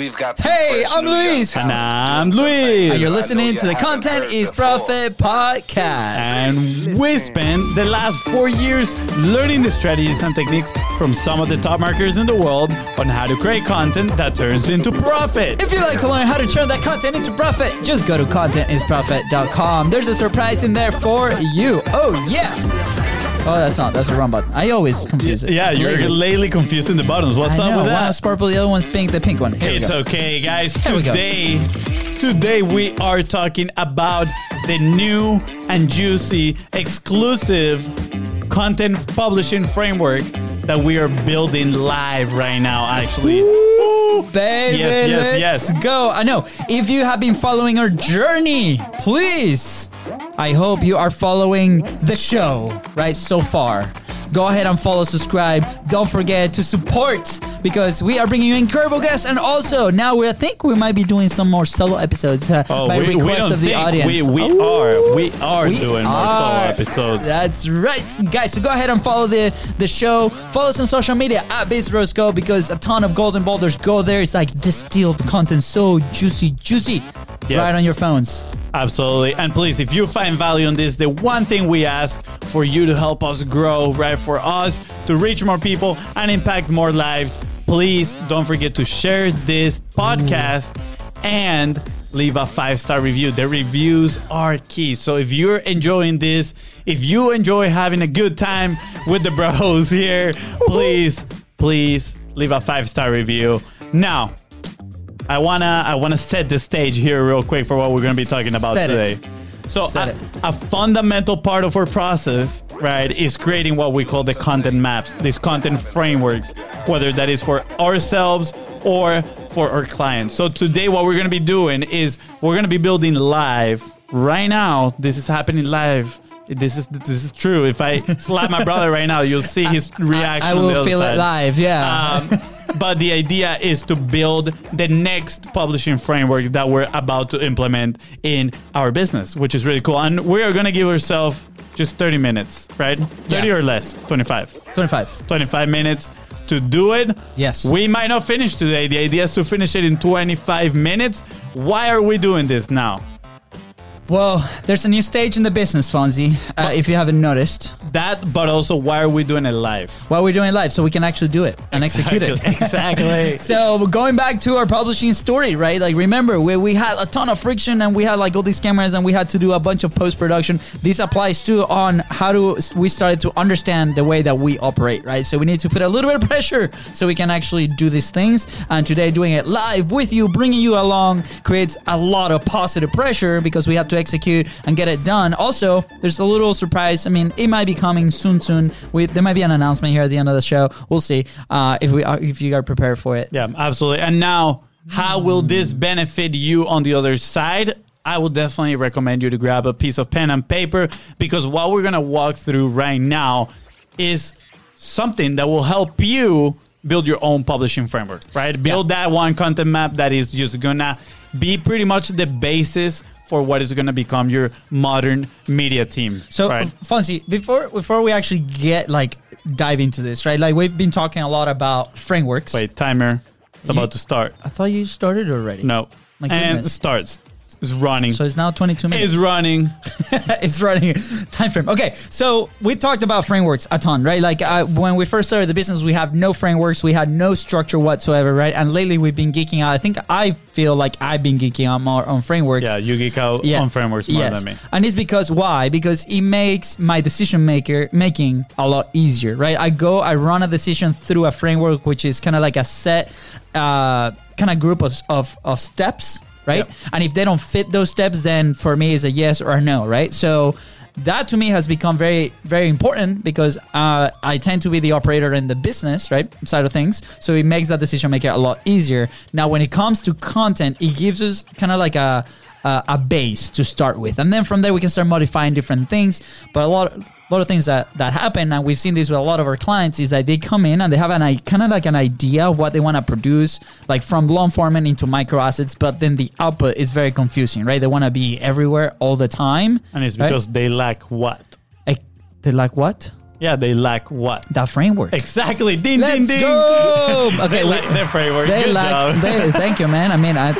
We've got some Hey, fresh I'm Luis. And I'm Luis. And you're I know listening you to the Content is before. Profit podcast. And we spent the last four years learning the strategies and techniques from some of the top marketers in the world on how to create content that turns into profit. If you'd like to learn how to turn that content into profit, just go to contentisprofit.com. There's a surprise in there for you. Oh, yeah. Oh, that's not. That's a wrong button. I always confuse it. Yeah, you're Lately. lately confusing the buttons. What's I up know. with that? One's purple, the other one's pink, the pink one. Here we It's go. okay, guys. Here we go. Today, today we are talking about the new and juicy exclusive content publishing framework that we are building live right now. Actually, Ooh, baby, Yes, yes, let's yes. go. I know. If you have been following our journey, please, I hope you are following the show right so far. Go ahead and follow, subscribe. Don't forget to support because we are bringing you incredible guests, and also now we I think we might be doing some more solo episodes uh, oh, by we, we request don't of the audience. we we Ooh. are we are We doing more solo episodes. That's right, guys. So go ahead and follow the the show. Follow us on social media at Biz Bros Co because a ton of golden boulders go there. It's like distilled content, so juicy, juicy, Yes. right on your phones. Absolutely. And please, if you find value in this, the one thing we ask for you to help us grow, right? For us to reach more people and impact more lives, please don't forget to share this podcast and leave a five star review. The reviews are key. So if you're enjoying this, if you enjoy having a good time with the bros here, please, please leave a five star review. Now, I wanna I wanna set the stage here real quick for what we're gonna be talking about Set today. it. So a, a fundamental part of our process, right, is creating what we call the content maps, these content frameworks, whether that is for ourselves or for our clients. So today what we're gonna be doing is we're gonna be building live right now. This is happening live. This is this is true. If I slap my brother right now, you'll see his reaction. I the will feel side. it live. Yeah. Um, but the idea is to build the next publishing framework that we're about to implement in our business, which is really cool. And we are going to give ourselves just 30 minutes, right? 30 Yeah. or less, 25. 25. 25 minutes to do it. Yes. We might not finish today. The idea is to finish it in 25 minutes. Why are we doing this now? Well, there's a new stage in the business, Fonzie. Uh, if you haven't noticed, That, but also why are we doing it live? while we're doing it live, so we can actually do it and execute it. Exactly. So going back to our publishing story, right? Like remember, we, we had a ton of friction and we had like all these cameras and we had to do a bunch of post production. This applies too on how to we started to understand the way that we operate, right? So we need to put a little bit of pressure so we can actually do these things. And today, doing it live with you, bringing you along, creates a lot of positive pressure because we have to execute and get it done. Also, there's a little surprise. I mean, it might be coming soon. Soon, we, there might be an announcement here at the end of the show. We'll see uh, if we are, if you are prepared for it. Yeah, absolutely. And now, how will this benefit you on the other side? I will definitely recommend you to grab a piece of pen and paper because what we're going to walk through right now is something that will help you build your own publishing framework, right? Build that one content map that is just going to be pretty much the basis for what is going to become your modern media team. So, right? Fonzie, before before we actually get like dive into this, right? Like we've been talking a lot about frameworks. Wait, timer. It's You- about to start. I thought you started already. No. My and goodness. starts. It's running. So it's now 22 minutes. It's running. it's running time frame. Okay, so we talked about frameworks a ton, right? Like uh, when we first started the business, we have no frameworks, we had no structure whatsoever, right? And lately we've been geeking out. I think I feel like I've been geeking out more on frameworks. Yeah, you geek out Yeah. on frameworks more yes. than me. And it's because why? Because it makes my decision maker making a lot easier, right? I go, I run a decision through a framework, which is kind of like a set, uh, kind of group of, of, of steps, right? Yep. And if they don't fit those steps, then for me it's a yes or a no, right? So that to me has become very, very important because uh, I tend to be the operator in the business, right, side of things. So it makes that decision maker a lot easier. Now, when it comes to content, it gives us kind of like a uh, a base to start with, and then from there we can start modifying different things. But a lot, a lot of things that that happen, and we've seen this with a lot of our clients, is that they come in and they have an i- kind of like an idea of what they want to produce, like from long form and into micro assets, but then the output is very confusing, right? They want to be everywhere all the time, And it's right? because they lack what? Eh, they like what? Yeah, they lack what? that framework. Exactly. Ding, Let's ding, ding. go. they Okay, lack their framework. They Good like, job. they, thank you, man. I mean, I,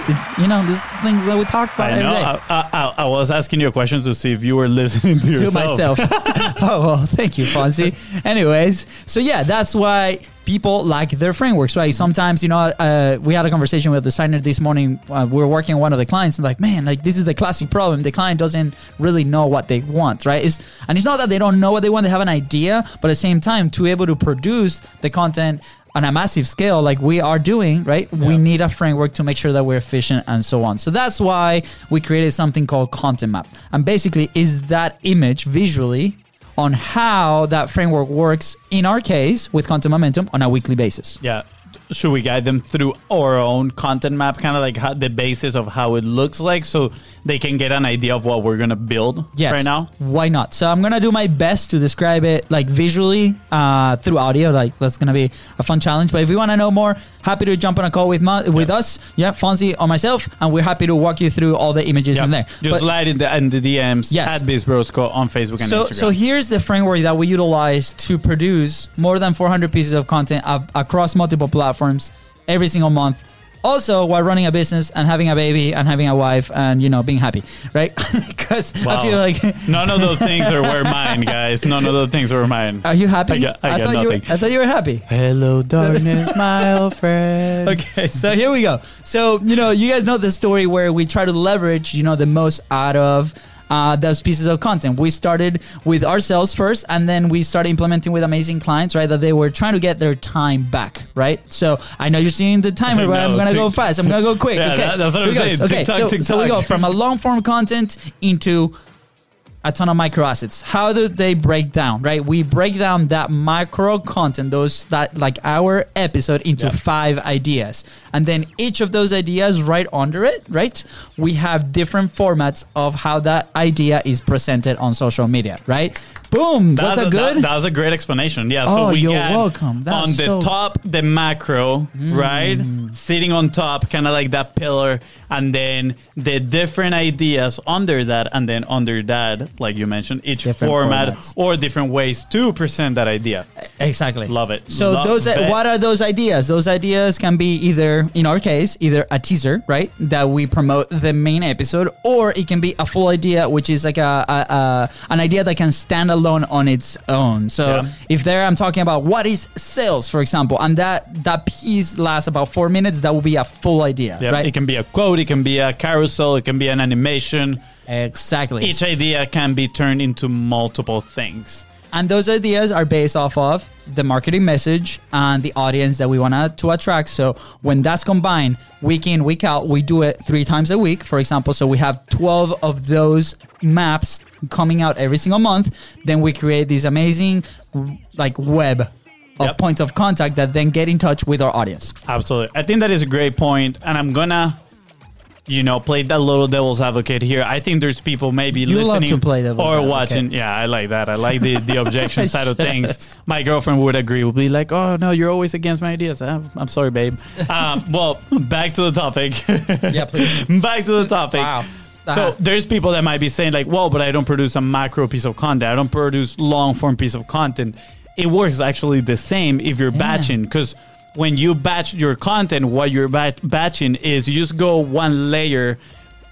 you know, these things that we talk about I every know. day. I, I, I was asking you a question to see if you were listening to yourself. to yourself. myself. oh well, thank you, Fonzie. Anyways, so yeah, that's why people like their frameworks, right? Sometimes you know, uh, we had a conversation with a designer this morning. Uh, we were working on one of the clients, and like, man, like this is the classic problem. The client doesn't really know what they want, right? It's, and it's not that they don't know what they want; they have an idea, but at the same time, to be able to produce the content on a massive scale like we are doing, right? We need a framework to make sure that we're efficient and so on. So that's why we created something called Content Map. And basically is that image visually on how that framework works in our case with Content Momentum on a weekly basis. Yeah. Should we guide them through our own content map, kind of like how, the basis of how it looks like, so they can get an idea of what we're gonna build Yes. right now? Why not? So I'm gonna do my best to describe it like visually uh, through audio. Like that's gonna be a fun challenge. But if you want to know more, happy to jump on a call with Ma- with us. Yeah, Fonzie or myself, and we're happy to walk you through all the images Yeah. in there. Just But- slide in the, in the DMs Yes. at BizBrosco on Facebook and so, Instagram. so here's the framework that we utilize to produce more than 400 pieces of content across multiple platforms every single month. Also, while running a business and having a baby and having a wife and you know being happy, right? Because I feel like, None of those things are were mine, guys. None of those things were mine. are you happy? I got- I got thought you were, nothing. I thought you were happy. Hello, darkness, my old friend. Okay, so here we go. So you know, you guys know the story where we try to leverage, you know, the most out of uh, those pieces of content. We started with ourselves first, and then we started implementing with amazing clients, right? That they were trying to get their time back, right? So I know you're seeing the timer, but I'm gonna go fast. I'm gonna go quick. Yeah, okay, that- that's what I'm saying. Okay, TikTok, so, so we go from a long form content into a ton of micro assets. How do they break down? Right, we break down that micro content, those that like our episode into Yeah. five ideas, and then each of those ideas right under it, right, we have different formats of how that idea is presented on social media. Right, boom. That was that a, good? That, that was a great explanation. Yeah. Oh, so we you're welcome. That's on the so- Mm. top, the macro, right? Sitting on top, kind of like that pillar, and then the different ideas under that, and then under that, like you mentioned, each Different format formats. or different ways to present that idea. Exactly. Love it. So Love those it. what are those ideas? Those ideas can be either in our case, either a teaser, right, that we promote the main episode, or it can be a full idea, which is like a, a, a an idea that can stand alone on its own. So Yeah. if there I'm talking about what is sales, for example, and that that piece lasts about four minutes, that will be a full idea, Yeah, right? It can be a quote, it can be a carousel, it can be an animation. exactly. Each idea can be turned into multiple things. And those ideas are based off of the marketing message and the audience that we want to attract. So when that's combined, week in, week out, we do it three times a week, for example. So we have 12 of those maps coming out every single month. Then we create this amazing like web of Yep. points of contact that then get in touch with our audience. Absolutely. I think that is a great point, and I'm gonna, you know, play that little devil's advocate here. I think there's people maybe You listening to play devil's or advocate. watching. Yeah, I like that. I like the the objection side of things. My girlfriend would agree. Would be like, "Oh no, you're always against my ideas." I'm, I'm sorry, babe. um, well, back to the topic. Yeah, please. back to the topic. Wow. So Uh-huh. there's people that might be saying like, "Well, but I don't produce a macro piece of content. I don't produce long form piece of content." It works actually the same if you're Yeah. batching because when you batch your content, what you're bat- batching is you just go one layer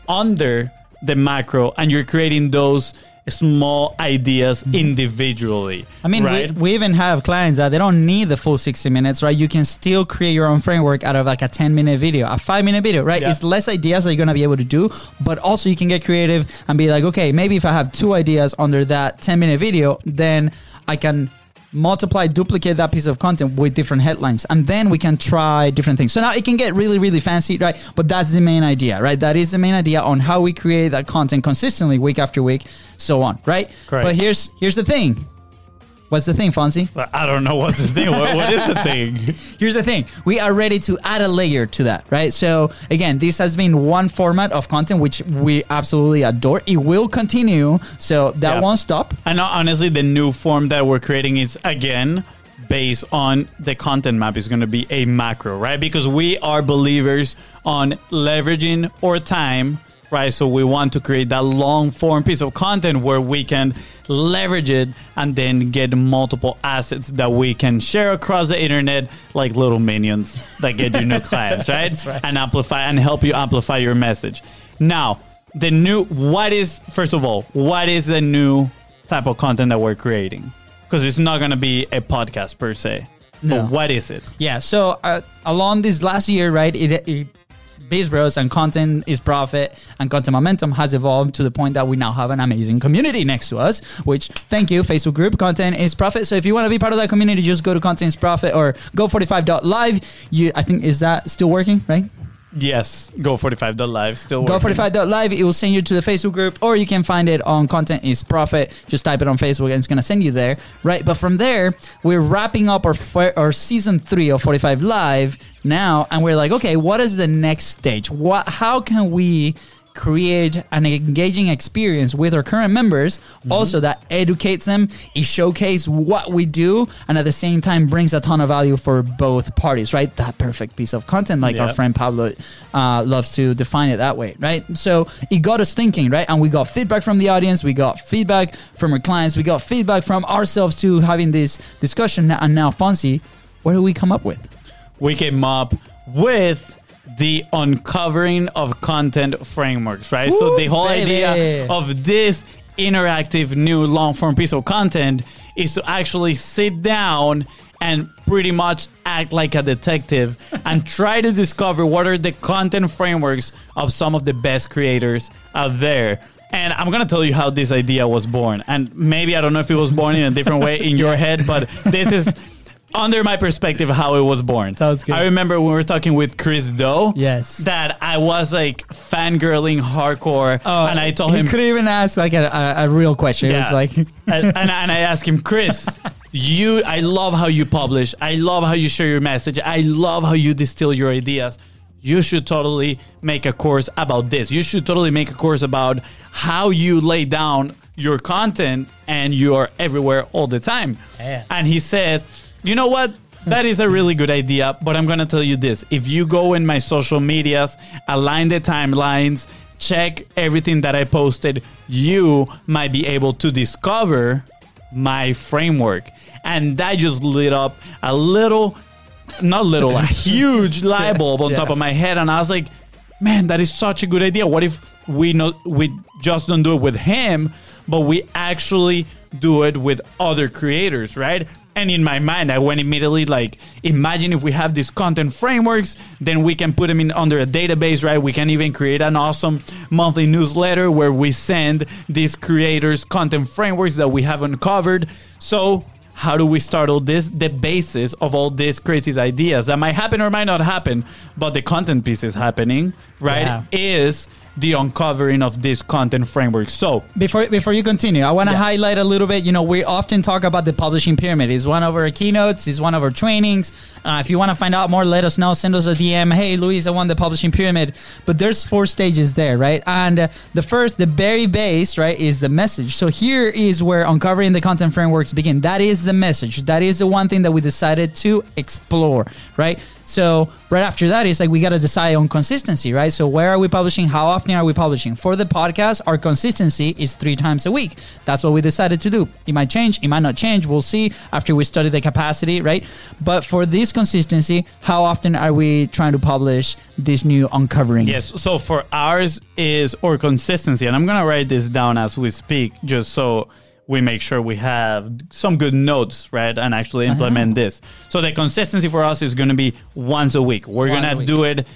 under the macro and you're creating those small ideas individually. Mm-hmm. I mean, right? we, we even have clients that they don't need the full 60 minutes, right? You can still create your own framework out of like a 10 minute video, a five minute video, right? Yeah. It's less ideas that you're going to be able to do, but also you can get creative and be like, okay, maybe if I have two ideas under that 10 minute video, then I can multiply, duplicate that piece of content with different headlines, and then we can try different things. So now it can get really, really fancy, right? But that's the main idea, right? That is the main idea on how we create that content consistently week after week, so on, right? Correct. But here's here's the thing. What's the thing, Fonzie? I don't know what's the thing. what, what is the thing? Here's the thing. We are ready to add a layer to that, right? So again, this has been one format of content which we absolutely adore. It will continue, so that Yeah. won't stop. And honestly, the new form that we're creating is again based on the content map is going to be a macro, right? Because we are believers on leveraging our time right? So we want to create that long form piece of content where we can leverage it and then get multiple assets that we can share across the internet like little minions that get you new clients, right? right. And amplify and help you amplify your message. Now, the new what is first of all, what is the new type of content that we're creating? Because it's not going to be a podcast per se. No. But what is it? Yeah. So uh, along this last year, right, it, it Biz Bros and content is profit and content momentum has evolved to the point that we now have an amazing community next to us. Which thank you, Facebook group. Content is profit. So if you want to be part of that community, just go to content is profit or go45.live. You, I think, is that still working? Right. Yes, go 45 live still Go working. 45.live. It will send you to the Facebook group, or you can find it on Content is Profit. Just type it on Facebook, and it's going to send you there, right? But from there, we're wrapping up our our season three of 45 Live now, and we're like, okay, what is the next stage? What? How can we? create an engaging experience with our current members also that educates them it showcase what we do and at the same time brings a ton of value for both parties right that perfect piece of content like our friend Pablo uh, loves to define it that way, right? So it got us thinking, right? And we got feedback from the audience, we got feedback from our clients, we got feedback from ourselves to having this discussion. And now, Fonzie, what do we come up with? We came up with the uncovering of content frameworks, right? so the whole baby. idea of this interactive new long form piece of content is to actually sit down and pretty much act like a detective and try to discover what are the content frameworks of some of the best creators out there. And I'm gonna tell you how this idea was born. And maybe I don't know if it was born in a different way in your head, but this is under my perspective how it was born. Sounds good. I remember when we were talking with Chris Do. Yes. That I was like fangirling hardcore, Oh, and I told Oh, he him could even ask like a, a, a real question. It was like, and, and, and I asked him, Chris, you, I love how you publish. I love how you share your message. I love how you distill your ideas. You should totally make a course about this. You should totally make a course about how you lay down your content and you are everywhere all the time. Yeah. And he says, you know what? That is a really good idea, but I'm going to tell you this. If you go in my social medias, align the timelines, check everything that I posted, you might be able to discover my framework. And that just lit up a little, not little, a huge light bulb on top of my head. And I was like, man, that is such a good idea. What if we not we just don't do it with him, but we actually do it with other creators, right? And in my mind, I went immediately like, imagine if we have these content frameworks, then we can put them in under a database, right? We can even create an awesome monthly newsletter where we send these creators content frameworks that we have uncovered. So how do we start all this? The basis of all these crazy ideas that might happen or might not happen, but the content piece is happening, right? Yeah. Is the uncovering of this content framework. So Before before you continue, I want to Yeah. highlight a little bit. You know, we often talk about the publishing pyramid. It's one of our keynotes. It's one of our trainings. Uh, if you want to find out more, let us know. Send us a DM. Hey, Luis, I want the publishing pyramid. But there's four stages there, right? And uh, the first, the very base, right, is the message. So here is where uncovering the content frameworks begin. That is the message. That is the one thing that we decided to explore, right? So right after that is like we got to decide on consistency, right? So where are we publishing? How often are we publishing? For the podcast, our consistency is three times a week. That's what we decided to do. It might change, it might not change. We'll see after we study the capacity, right? But for this consistency, how often are we trying to publish this new uncovering? yes, so for ours is or consistency, and I'm gonna write this down as we speak, just so we make sure we have some good notes, right, and actually implement this. So the consistency for us is gonna be once a week. We're gonna do it.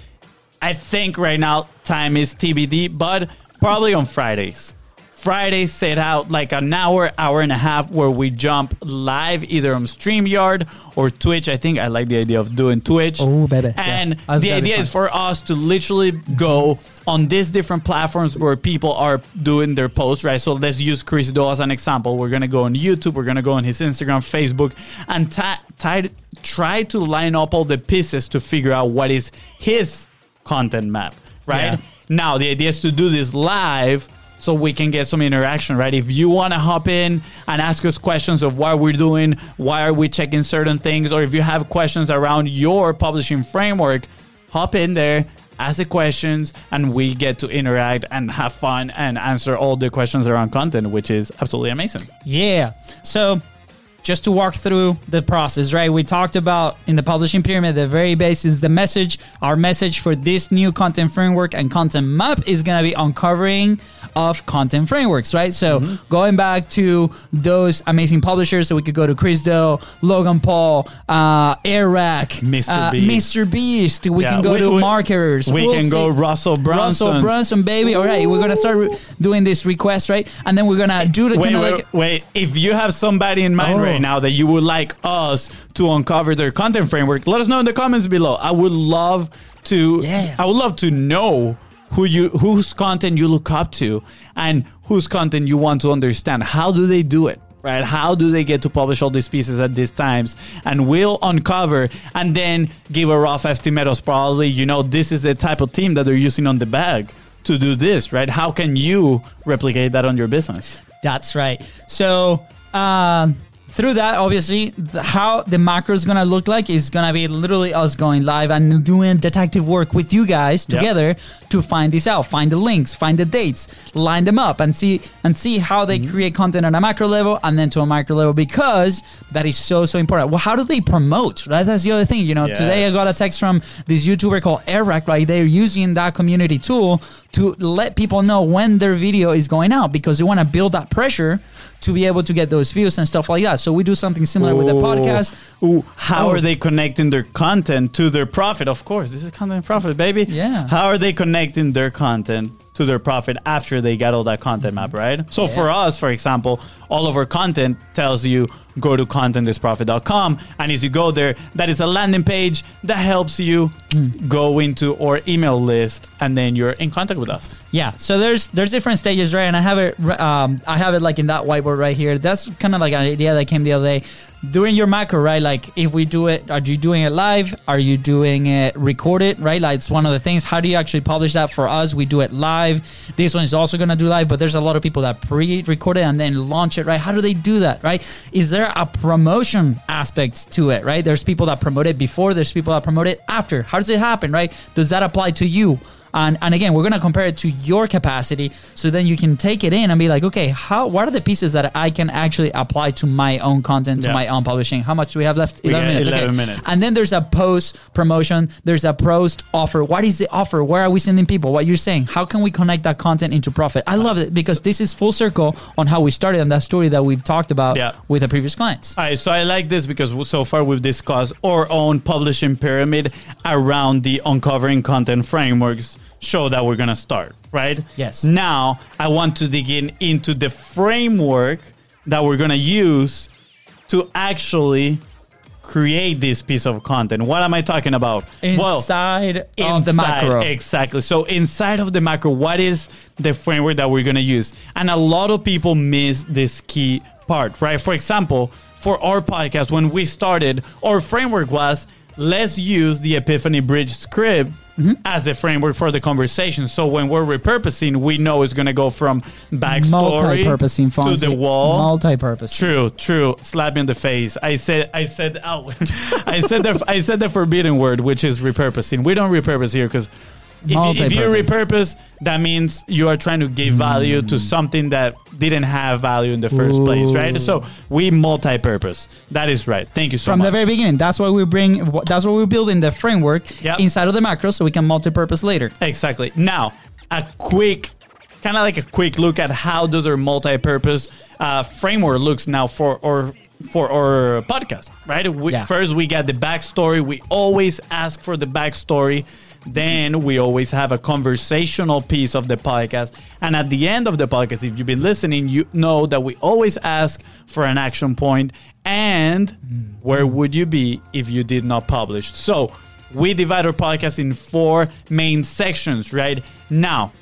I think right now time is TBD, but probably on Fridays. Fridays set out like an hour, hour and a half where we jump live either on StreamYard or Twitch. I think I like the idea of doing Twitch. Oh, baby. And That's the idea is for us to literally go on these different platforms where people are doing their posts, right? So let's use Chris Do as an example. We're gonna go on YouTube, we're gonna go on his Instagram, Facebook, and ti- ti- try to line up all the pieces to figure out what is his content map, right? Yeah. Now the idea is to do this live so we can get some interaction, right? If you want to hop in and ask us questions of what we're doing, why are we checking certain things, or if you have questions around your publishing framework, hop in there, ask the questions, and we get to interact and have fun and answer all the questions around content, which is absolutely amazing. Yeah. So just to walk through the process, right? We talked about in the publishing pyramid, the very base is the message. Our message for this new content framework and content map is going to be uncovering of content frameworks, right? So Mm-hmm. going back to those amazing publishers, so we could go to Chris Do, Logan Paul, uh, Airrack, Mr. uh, Beast. Mr. Beast. We Yeah, can go we- to we- marketers. we can go Russell Brunson. Russell Brunson, baby. All right, we're gonna start re- doing this request, right? And then we're gonna do the Wait, kind of wait, like wait. If you have somebody in mind Oh. right now that you would like us to uncover their content framework, let us know in the comments below. I would love to. Yeah. I would love to know who you whose content you look up to and whose content you want to understand. How do they do it? Right? How do they get to publish all these pieces at these times? And we'll uncover and then give a rough estimate of probably, you know, this is the type of team that they're using on the bag to do this, right? How can you replicate that on your business? That's right. So um, through that, obviously, the, how the macro is gonna look like is gonna be literally us going live and doing detective work with you guys Yep. together to find this out, find the links, find the dates, line them up, and see and see how they mm-hmm. create content on a macro level and then to a micro level because that is so so important. Well, how do they promote? Right, that's the other thing. You know, today I got a text from this YouTuber called Eric. Right, they're using that community tool to let people know when their video is going out because they want to build that pressure to be able to get those views and stuff like that. So we do something similar with the podcast. Ooh, how Oh. are they connecting their content to their profit? Of course, this is content profit, baby. Yeah. How are they connecting their content to their profit after they get all that content map, right? So for us, for example, all of our content tells you go to contentisprofit.com and as you go there, that is a landing page that helps you Hmm. go into our email list and then you're in contact with us. Yeah, so there's there's different stages, right? And I have it, um, I have it like in that whiteboard right here. That's kind of like an idea that came the other day. During your macro, right? Like if we do it, are you doing it live? Are you doing it recorded? Right? Like it's one of the things. How do you actually publish that for us? We do it live. This one is also gonna do live, but there's a lot of people that pre-record it and then launch it, right? How do they do that, right? Is there a promotion aspect to it, right? There's people that promote it before. There's people that promote it after. How does it happen, right? Does that apply to you? And, and again, we're gonna compare it to your capacity, so then you can take it in and be like, okay, how what are the pieces that I can actually apply to my own content, to Yeah. my own publishing? How much do we have left? Eleven minutes. 11 okay. minutes. And then there's a post promotion. There's a post offer. What is the offer? Where are we sending people? What you're saying? How can we connect that content into profit? I love it because this is full circle on how we started and that story that we've talked about Yeah. with the previous clients. All right, so I like this because so far we've discussed our own publishing pyramid around the uncovering content frameworks show that we're gonna start, right? Yes. Now I want to dig in into the framework that we're gonna use to actually create this piece of content. What am I talking about? Inside of the inside- macro. Exactly. So inside of the macro, what is the framework that we're going to use? And a lot of people miss this key part, right? For example, for our podcast, when we started, our framework was let's use the Epiphany Bridge script Mm-hmm. as a framework for the conversation. So when we're repurposing, we know it's going to go from backstory Multi-purposing to the wall. Multi-purpose. True, true. Slap me in the face. I said, I said, oh, I said the, I said the forbidden word, which is repurposing. We don't repurpose here because if, you- if you repurpose, that means you are trying to give value to something that didn't have value in the first place, right? So we multi-purpose. That is right. Thank you so much. from much. the very beginning. That's why we bring. That's why we're building the framework Yep. inside of the macro, so we can multi-purpose later. Exactly. Now, a quick, kind of like a quick look at how does our multi-purpose uh, framework looks now for or for our podcast, right? We, Yeah. First, we get the backstory. We always ask for the backstory. Then we always have a conversational piece of the podcast. And at the end of the podcast, if you've been listening, you know that we always ask for an action point and mm. where would you be if you did not publish? So we divide our podcast in four main sections, right? Now,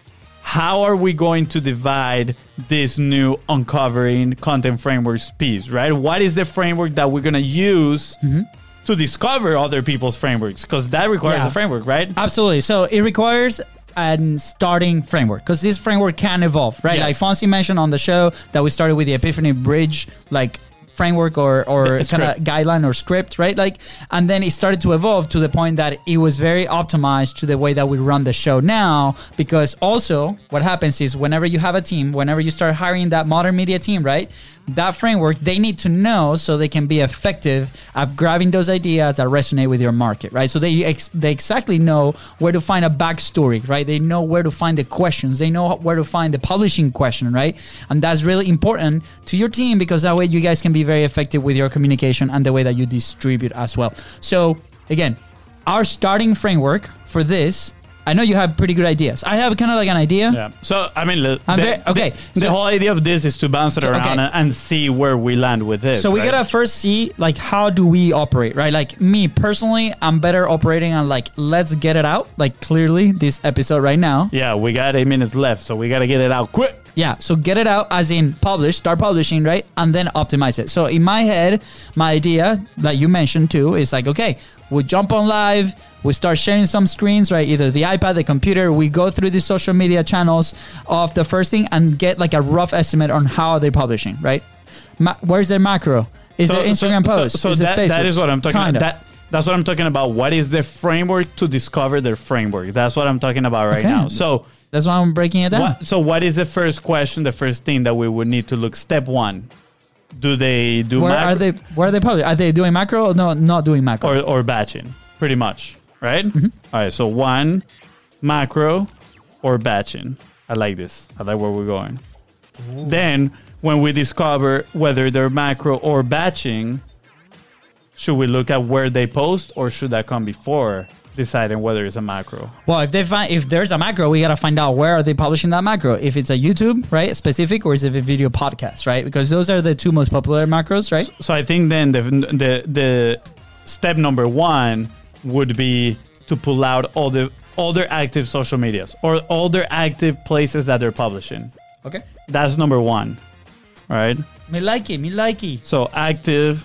how are we going to divide this new uncovering content frameworks piece, right? What is the framework that we're going to use mm-hmm. To discover other people's frameworks? Because that requires Yeah. a framework, right? Absolutely. So it requires a starting framework because this framework can evolve, right? Yes. Like Fonzie mentioned on the show that we started with the Epiphany Bridge, like framework or or kind of guideline or script, right? Like, and then it started to evolve to the point that it was very optimized to the way that we run the show now. Because also, what happens is whenever you have a team, whenever you start hiring that modern media team, right? That framework they need to know so they can be effective at grabbing those ideas that resonate with your market, right? So they ex- they exactly know where to find a backstory, right? They know where to find the questions, they know where to find the publishing question, right? And that's really important to your team because that way you guys can be very effective with your communication and the way that you distribute as well. So again, our starting framework for this, I know you have pretty good ideas. I have kind of like an idea. Yeah. So I mean, the, very- okay, The, the whole idea of this is to bounce it around okay. and, see where we land with this. So we right? gotta first see like how do we operate, right? Like me personally, I'm better operating on like let's get it out. Like clearly this episode right now. Yeah, we got eight minutes left, so we got to get it out quick. Yeah, so get it out as in publish, start publishing, right? And then optimize it. So in my head, my idea that you mentioned too is like, okay, we jump on live, we start sharing some screens, right? Either the iPad, the computer, we go through the social media channels of the first thing and get like a rough estimate on how are they're publishing, right? Ma- where's their macro? Is there Instagram so, post? So, is that, that is what I'm talking Kinda. about. That, that's what I'm talking about. What is the framework to discover their framework? That's what I'm talking about right Okay. now. So, That's why I'm breaking it down. what, so what is the first question? The first thing that we would need to look. Step one: Do they do Where macro are they? Where are they publishing? Are they doing macro or no? Not doing macro. or or batching? Pretty much, right? Mm-hmm. All right. So one, macro or batching. I like this. I like where we're going. Then, when we discover whether they're macro or batching, should we look at where they post or should that come before deciding whether it's a macro? Well, if they find if there's a macro, we gotta find out where are they publishing that macro. If it's a YouTube, right, specific, or is it a video podcast, right? Because those are the two most popular macros, right? So I think then the the the step number one would be to pull out all the all their active social medias or all their active places that they're publishing. Okay. That's number one, right? Me like it. Me like it. So active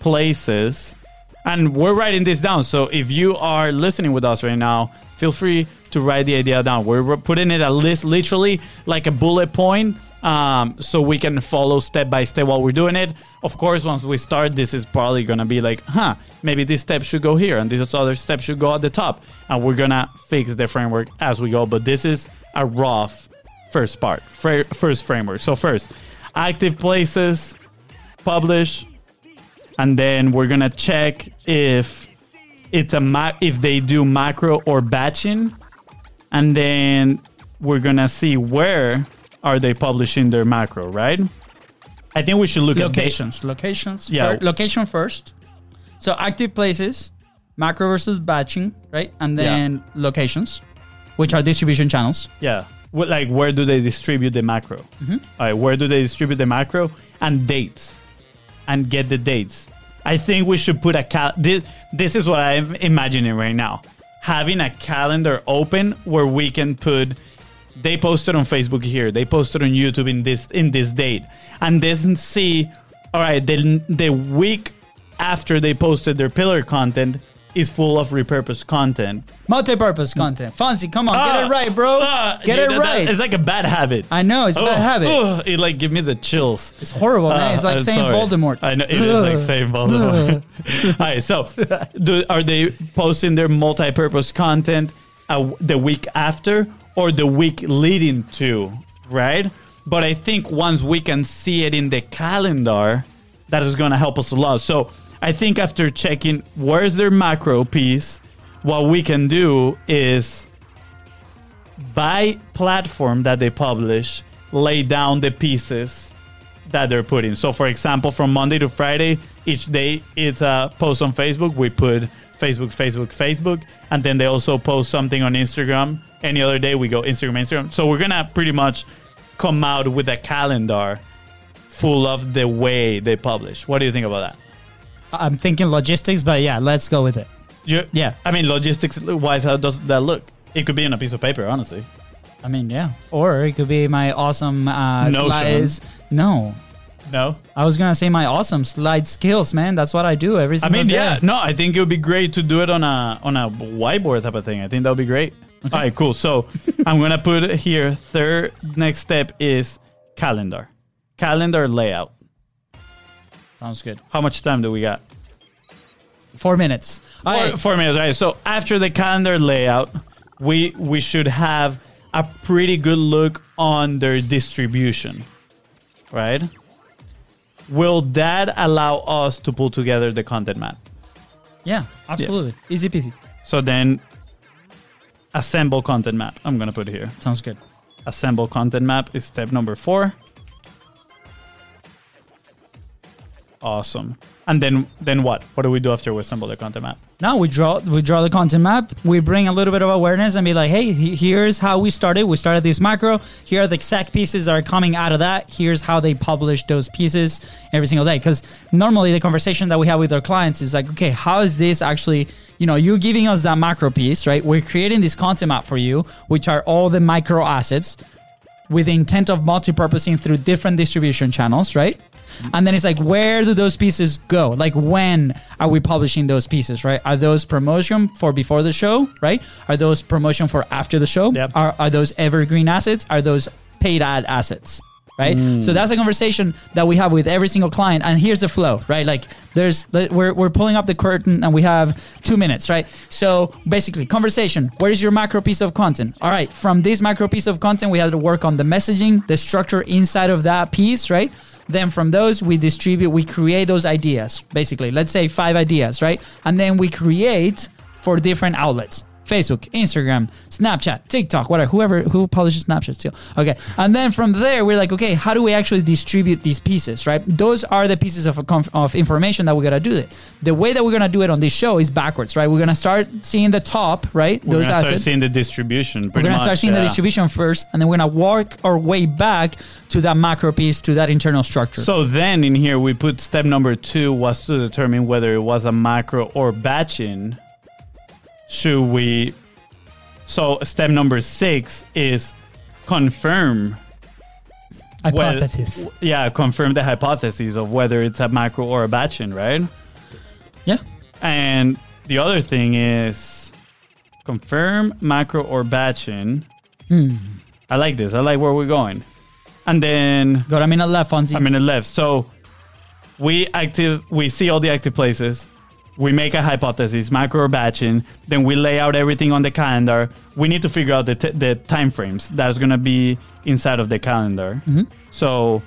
places, and we're writing this down. So if you are listening with us right now, feel free to write the idea down. We're putting it a list, literally like a bullet point, um, so we can follow step by step while we're doing it. Of course, once we start, this is probably gonna be like, huh, maybe this step should go here, and this other step should go at the top, and we're gonna fix the framework as we go. But this is a rough first part, first framework. So first, active places, publish, and then we're gonna check if it's a if they do macro or batching, and then we're gonna see where are they publishing their macro, right? I think we should look at Locations. Locations. Yeah. Location first. So active places, macro versus batching, right? And then locations, which are distribution channels. Yeah. What, like, where do they distribute the macro? Mm-hmm. All right, where do they distribute the macro? And dates. And get the dates. I think we should put a cal. This, this is what I'm imagining right now. Having a calendar open where we can put. They posted on Facebook here. They posted on YouTube in this in this date, and then see. All right, the the week after they posted their pillar content is full of repurposed content. Multi-purpose content. Fonzie, come on, get Ah, it right, bro. ah, get yeah, it that- right. It's like a bad habit. I know it's a bad habit. oh, it like give me the chills. It's horrible, man. It's Uh, like saying. Voldemort. I know it is like saying Voldemort. All right, so do, are they posting their multi-purpose content uh, the week after or the week leading to? Right, but I think once we can see it in the calendar, that is going to help us a lot. So I think after checking where's their macro piece, what we can do is by platform that they publish, lay down the pieces that they're putting. So, for example, from Monday to Friday, each day it's a post on Facebook. We put Facebook, Facebook, Facebook, and then they also post something on Instagram. Any other day, we go Instagram, Instagram. So we're gonna pretty much come out with a calendar full of the way they publish. What do you think about that? I'm thinking logistics, but yeah, let's go with it. You, Yeah. I mean, logistics wise, how does that look? It could be on a piece of paper, honestly. I mean, yeah. Or it could be my awesome uh, Notion. slides. No, No, I was gonna say my awesome slide skills, man. That's what I do every I single mean, day. yeah, no, I think it would be great to do it on a on a whiteboard type of thing. I think that would be great. All right, cool. So I'm gonna put it here. Third next step is calendar, calendar layout. Sounds good. How much time do we got? Four minutes. Four, right. four minutes, right? So after the calendar layout, we we should have a pretty good look on their distribution, right? Will that allow us to pull together the content map? Yeah, absolutely. Easy peasy. So then, assemble content map. I'm gonna put here. Sounds good. Assemble content map is step number four. Awesome. And then then what? What do we do after we assemble the content map? Now we draw we draw the content map. We bring a little bit of awareness and be like, hey, here's how we started. We started this macro. Here are the exact pieces that are coming out of that. Here's how they publish those pieces every single day. Because normally the conversation that we have with our clients is like, okay, how is this actually? You know, you're giving us that macro piece, right? We're creating this content map for you, which are all the micro assets with the intent of multi-purposing through different distribution channels, right? And then it's like, where do those pieces go? Like, when are we publishing those pieces, right? Are those promotion for before the show, right? Are those promotion for after the show? Yep. Are, are those evergreen assets? Are those paid ad assets? Right. So mm. that's a conversation that we have with every single client. And here's the flow, right? Like there's, we're, we're pulling up the curtain and we have two minutes, right? So basically conversation, where is your macro piece of content? All right. From this macro piece of content, we had to work on the messaging, the structure inside of that piece, right? Then from those, we distribute, we create those ideas, basically. Let's say five ideas, right? And then we create for different outlets. Facebook, Instagram, Snapchat, TikTok, whatever, whoever who publishes Snapchat still. Okay. And then from there, we're like, okay, how do we actually distribute these pieces, right? Those are the pieces of, of information that we got to do it. The way that we're going to do it on this show is backwards, right? We're going to start seeing the top, right? We're those gonna start seeing the distribution. We're gonna start much, seeing the distribution first, and then we're gonna work our way back to that macro piece, to that internal structure. So then in here we put step number two was to determine whether it was a macro or batching. Should we? So step number six is confirm. whether- hypothesis. yeah, confirm the hypothesis of whether it's a macro or a batching, right? Yeah. And the other thing is confirm macro or batching. Hmm. I like this. I like where we're going. And then Got a minute left, Fonzie. I mean, it left. So we active, we see all the active places. We make a hypothesis, macro batching. Then we lay out everything on the calendar. We need to figure out the, t- the time frames that's going to be inside of the calendar. Mm-hmm. So,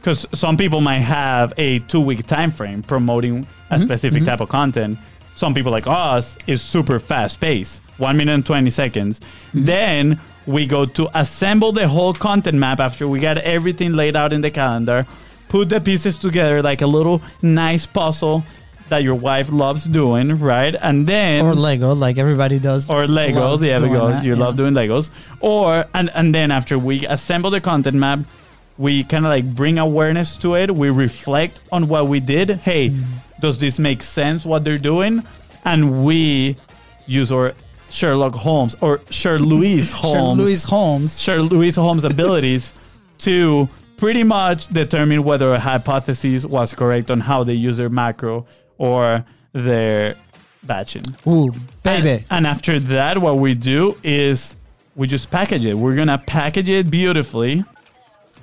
because some people might have a two week time frame promoting a mm-hmm. specific mm-hmm. type of content. Some people like us is super fast pace, one minute and 20 seconds. Then we go to assemble the whole content map after we got everything laid out in the calendar, put the pieces together like a little nice puzzle that your wife loves doing, right? And then or Lego, like everybody does. or Legos. Yeah, we go. that, you yeah. love doing Legos. Or and and then after we assemble the content map, we kind of like bring awareness to it. We reflect on what we did. Hey, Mm. does this make sense? What they're doing, and we use our Sherlock Holmes or Sher Louise Holmes. Louis Holmes. Sher Louise Holmes' abilities to pretty much determine whether a hypothesis was correct on how they use their macro or their batching. Ooh, baby. And, and after that, what we do is we just package it. We're gonna package it beautifully,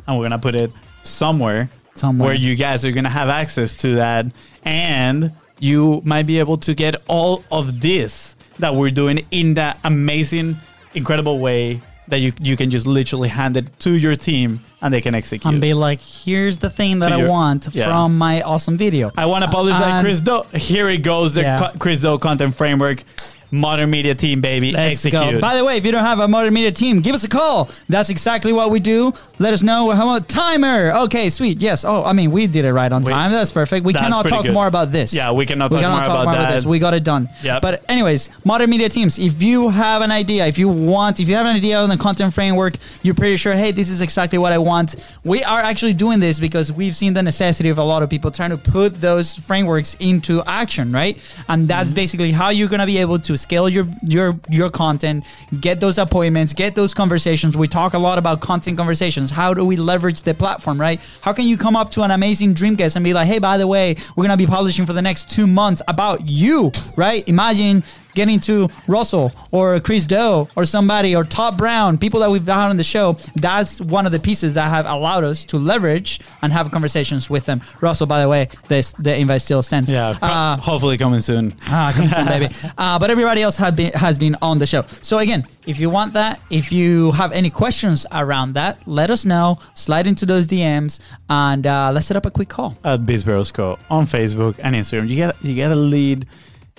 and we're gonna put it somewhere, Somewhere. where you guys are gonna have access to that, and you might be able to get all of this that we're doing in that amazing, incredible way that you you can just literally hand it to your team and they can execute. and be like, here's the thing that To I your- want yeah. from my awesome video. I want to publish like And- Chris Do. Here it goes, the Yeah. co- Chris Do content framework, modern media team, baby. Let's execute. go. By the way, if you don't have a modern media team, give us a call. That's exactly what we do. Let us know how about timer. Okay, sweet. Yes. Oh, I mean, we did it right on We- time. That's perfect. We That's cannot talk good. more about this. Yeah, we cannot we talk cannot more talk about more about this. We got it done. Yep. But anyways, modern media teams. If you have an idea, if you want, if you have an idea on the content framework, you're pretty sure, hey, this is exactly what I want. We are actually doing this because we've seen the necessity of a lot of people trying to put those frameworks into action, right? And that's mm-hmm. basically how you're gonna be able to scale your your your content, get those appointments, get those conversations. We talk a lot about content conversations. How do we leverage the platform, right? How can you come up to an amazing dream guest and be like, hey, by the way, we're gonna be publishing for the next two months about you, right? Imagine getting to Russell or Chris Do or somebody or Todd Brown, people that we've had on the show, that's one of the pieces that have allowed us to leverage and have conversations with them. Russell, by the way, this the invite still stands. Yeah, Uh, hopefully coming soon. Ah, come soon, baby. Uh, but everybody else have been has been on the show. So again, if you want that, if you have any questions around that, let us know. Slide into those DMs and uh, let's set up a quick call. at Biz Bros Co on Facebook and Instagram. You get you got to lead,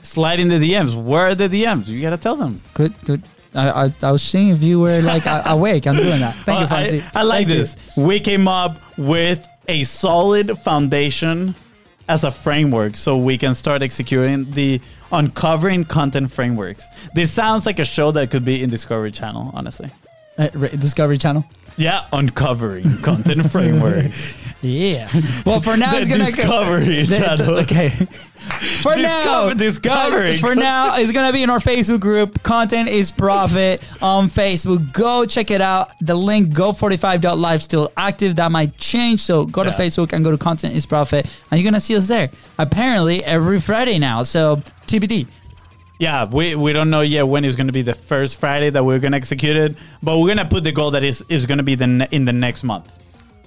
slide in the DMs. Where are the DMs? You got to tell them. Good, good. I, I, I was seeing if you were like awake. I'm doing that. Thank you, Uh, I- Fonzie. I, like Thank you. this. We came up with a solid foundation as a framework so we can start executing the uncovering content frameworks. This sounds like a show that could be in Discovery Channel, honestly. Uh, Discovery Channel. Yeah, uncovering content framework. Yeah. Well, for now it's gonna Discovery The- Channel. okay. For now, Discover- Discovery. For now, it's gonna be in our Facebook group. Content is profit on Facebook. Go check it out. The link go45.live still active. That might change. So go to Facebook and go to Content is Profit, and you're gonna see us there. Apparently every Friday now. So TBD. Yeah, we, we don't know yet when is going to be the first Friday that we're going to execute it, but we're going to put the goal that is is going to be the ne- in the next month.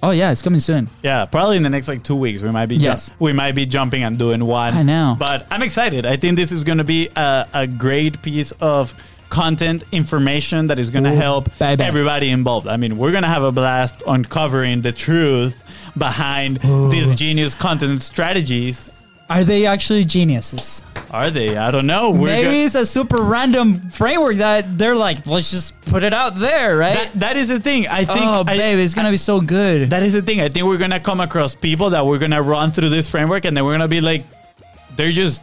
Oh yeah, it's coming soon. Yeah, probably in the next like two weeks we might be ju- we might be jumping and doing one. I know. but I'm excited. I think this is going to be a, a great piece of content information that is going to Ooh, help everybody involved. I mean, we're going to have a blast uncovering the truth behind these genius content strategies. Are they actually geniuses? Are they? I don't know. We're Maybe go- it's a super random framework that they're like, let's just put it out there, right? that, that is the thing. I think oh, I- babe, it's gonna be so good. That is the thing. I think we're gonna come across people that we're gonna run through this framework, and then we're gonna be like, they're just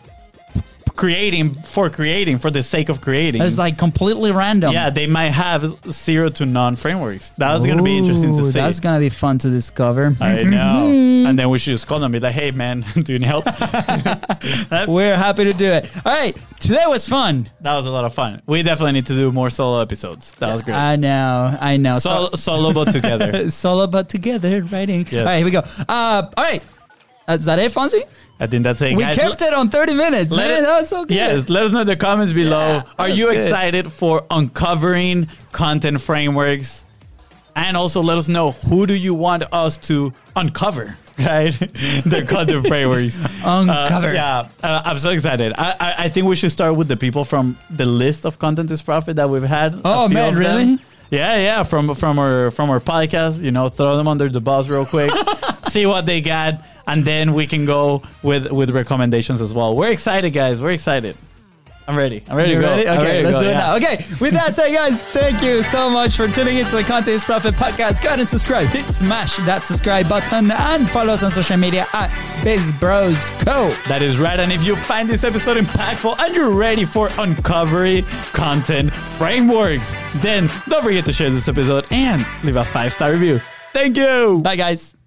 creating for creating for the sake of creating. it's like completely random. yeah, they might have zero to none frameworks. That's gonna be interesting to see. That's gonna be fun to discover. I know. And then we should just call them and be like, hey man, do you need help? We're happy to do it. All right, today was fun. That was a lot of fun. We definitely need to do more solo episodes. That was great. I know, I know. Sol- solo but together. So, solo but together, writing. Yes. All right, here we go. Uh, all right, is that it, Fonzie? I think that's it. We guys. kept it on 30 minutes. Let man. it- that was so good. Yes, let us know in the comments below. Yeah, Are you good. excited for uncovering content frameworks? And also let us know who do you want us to uncover, right? the content frameworks. Uncover. Uh, yeah, uh, I'm so excited. I, I I think we should start with the people from the list of content is profit that we've had. Oh, man, them. really? Yeah, yeah. From from our from our podcast, you know, throw them under the bus real quick, see what they got, and then we can go with with recommendations as well. We're excited, guys. We're excited. I'm ready. I'm ready You to ready? Okay, ready let's go, do it yeah. now. Okay, with that said, guys, thank you so much for tuning into the Content is Profit podcast. Go ahead and subscribe. Hit smash that subscribe button and follow us on social media at BizBrosCo. That is right. And if you find this episode impactful and you're ready for uncovering content frameworks, then don't forget to share this episode and leave a five star review. Thank you. Bye, guys.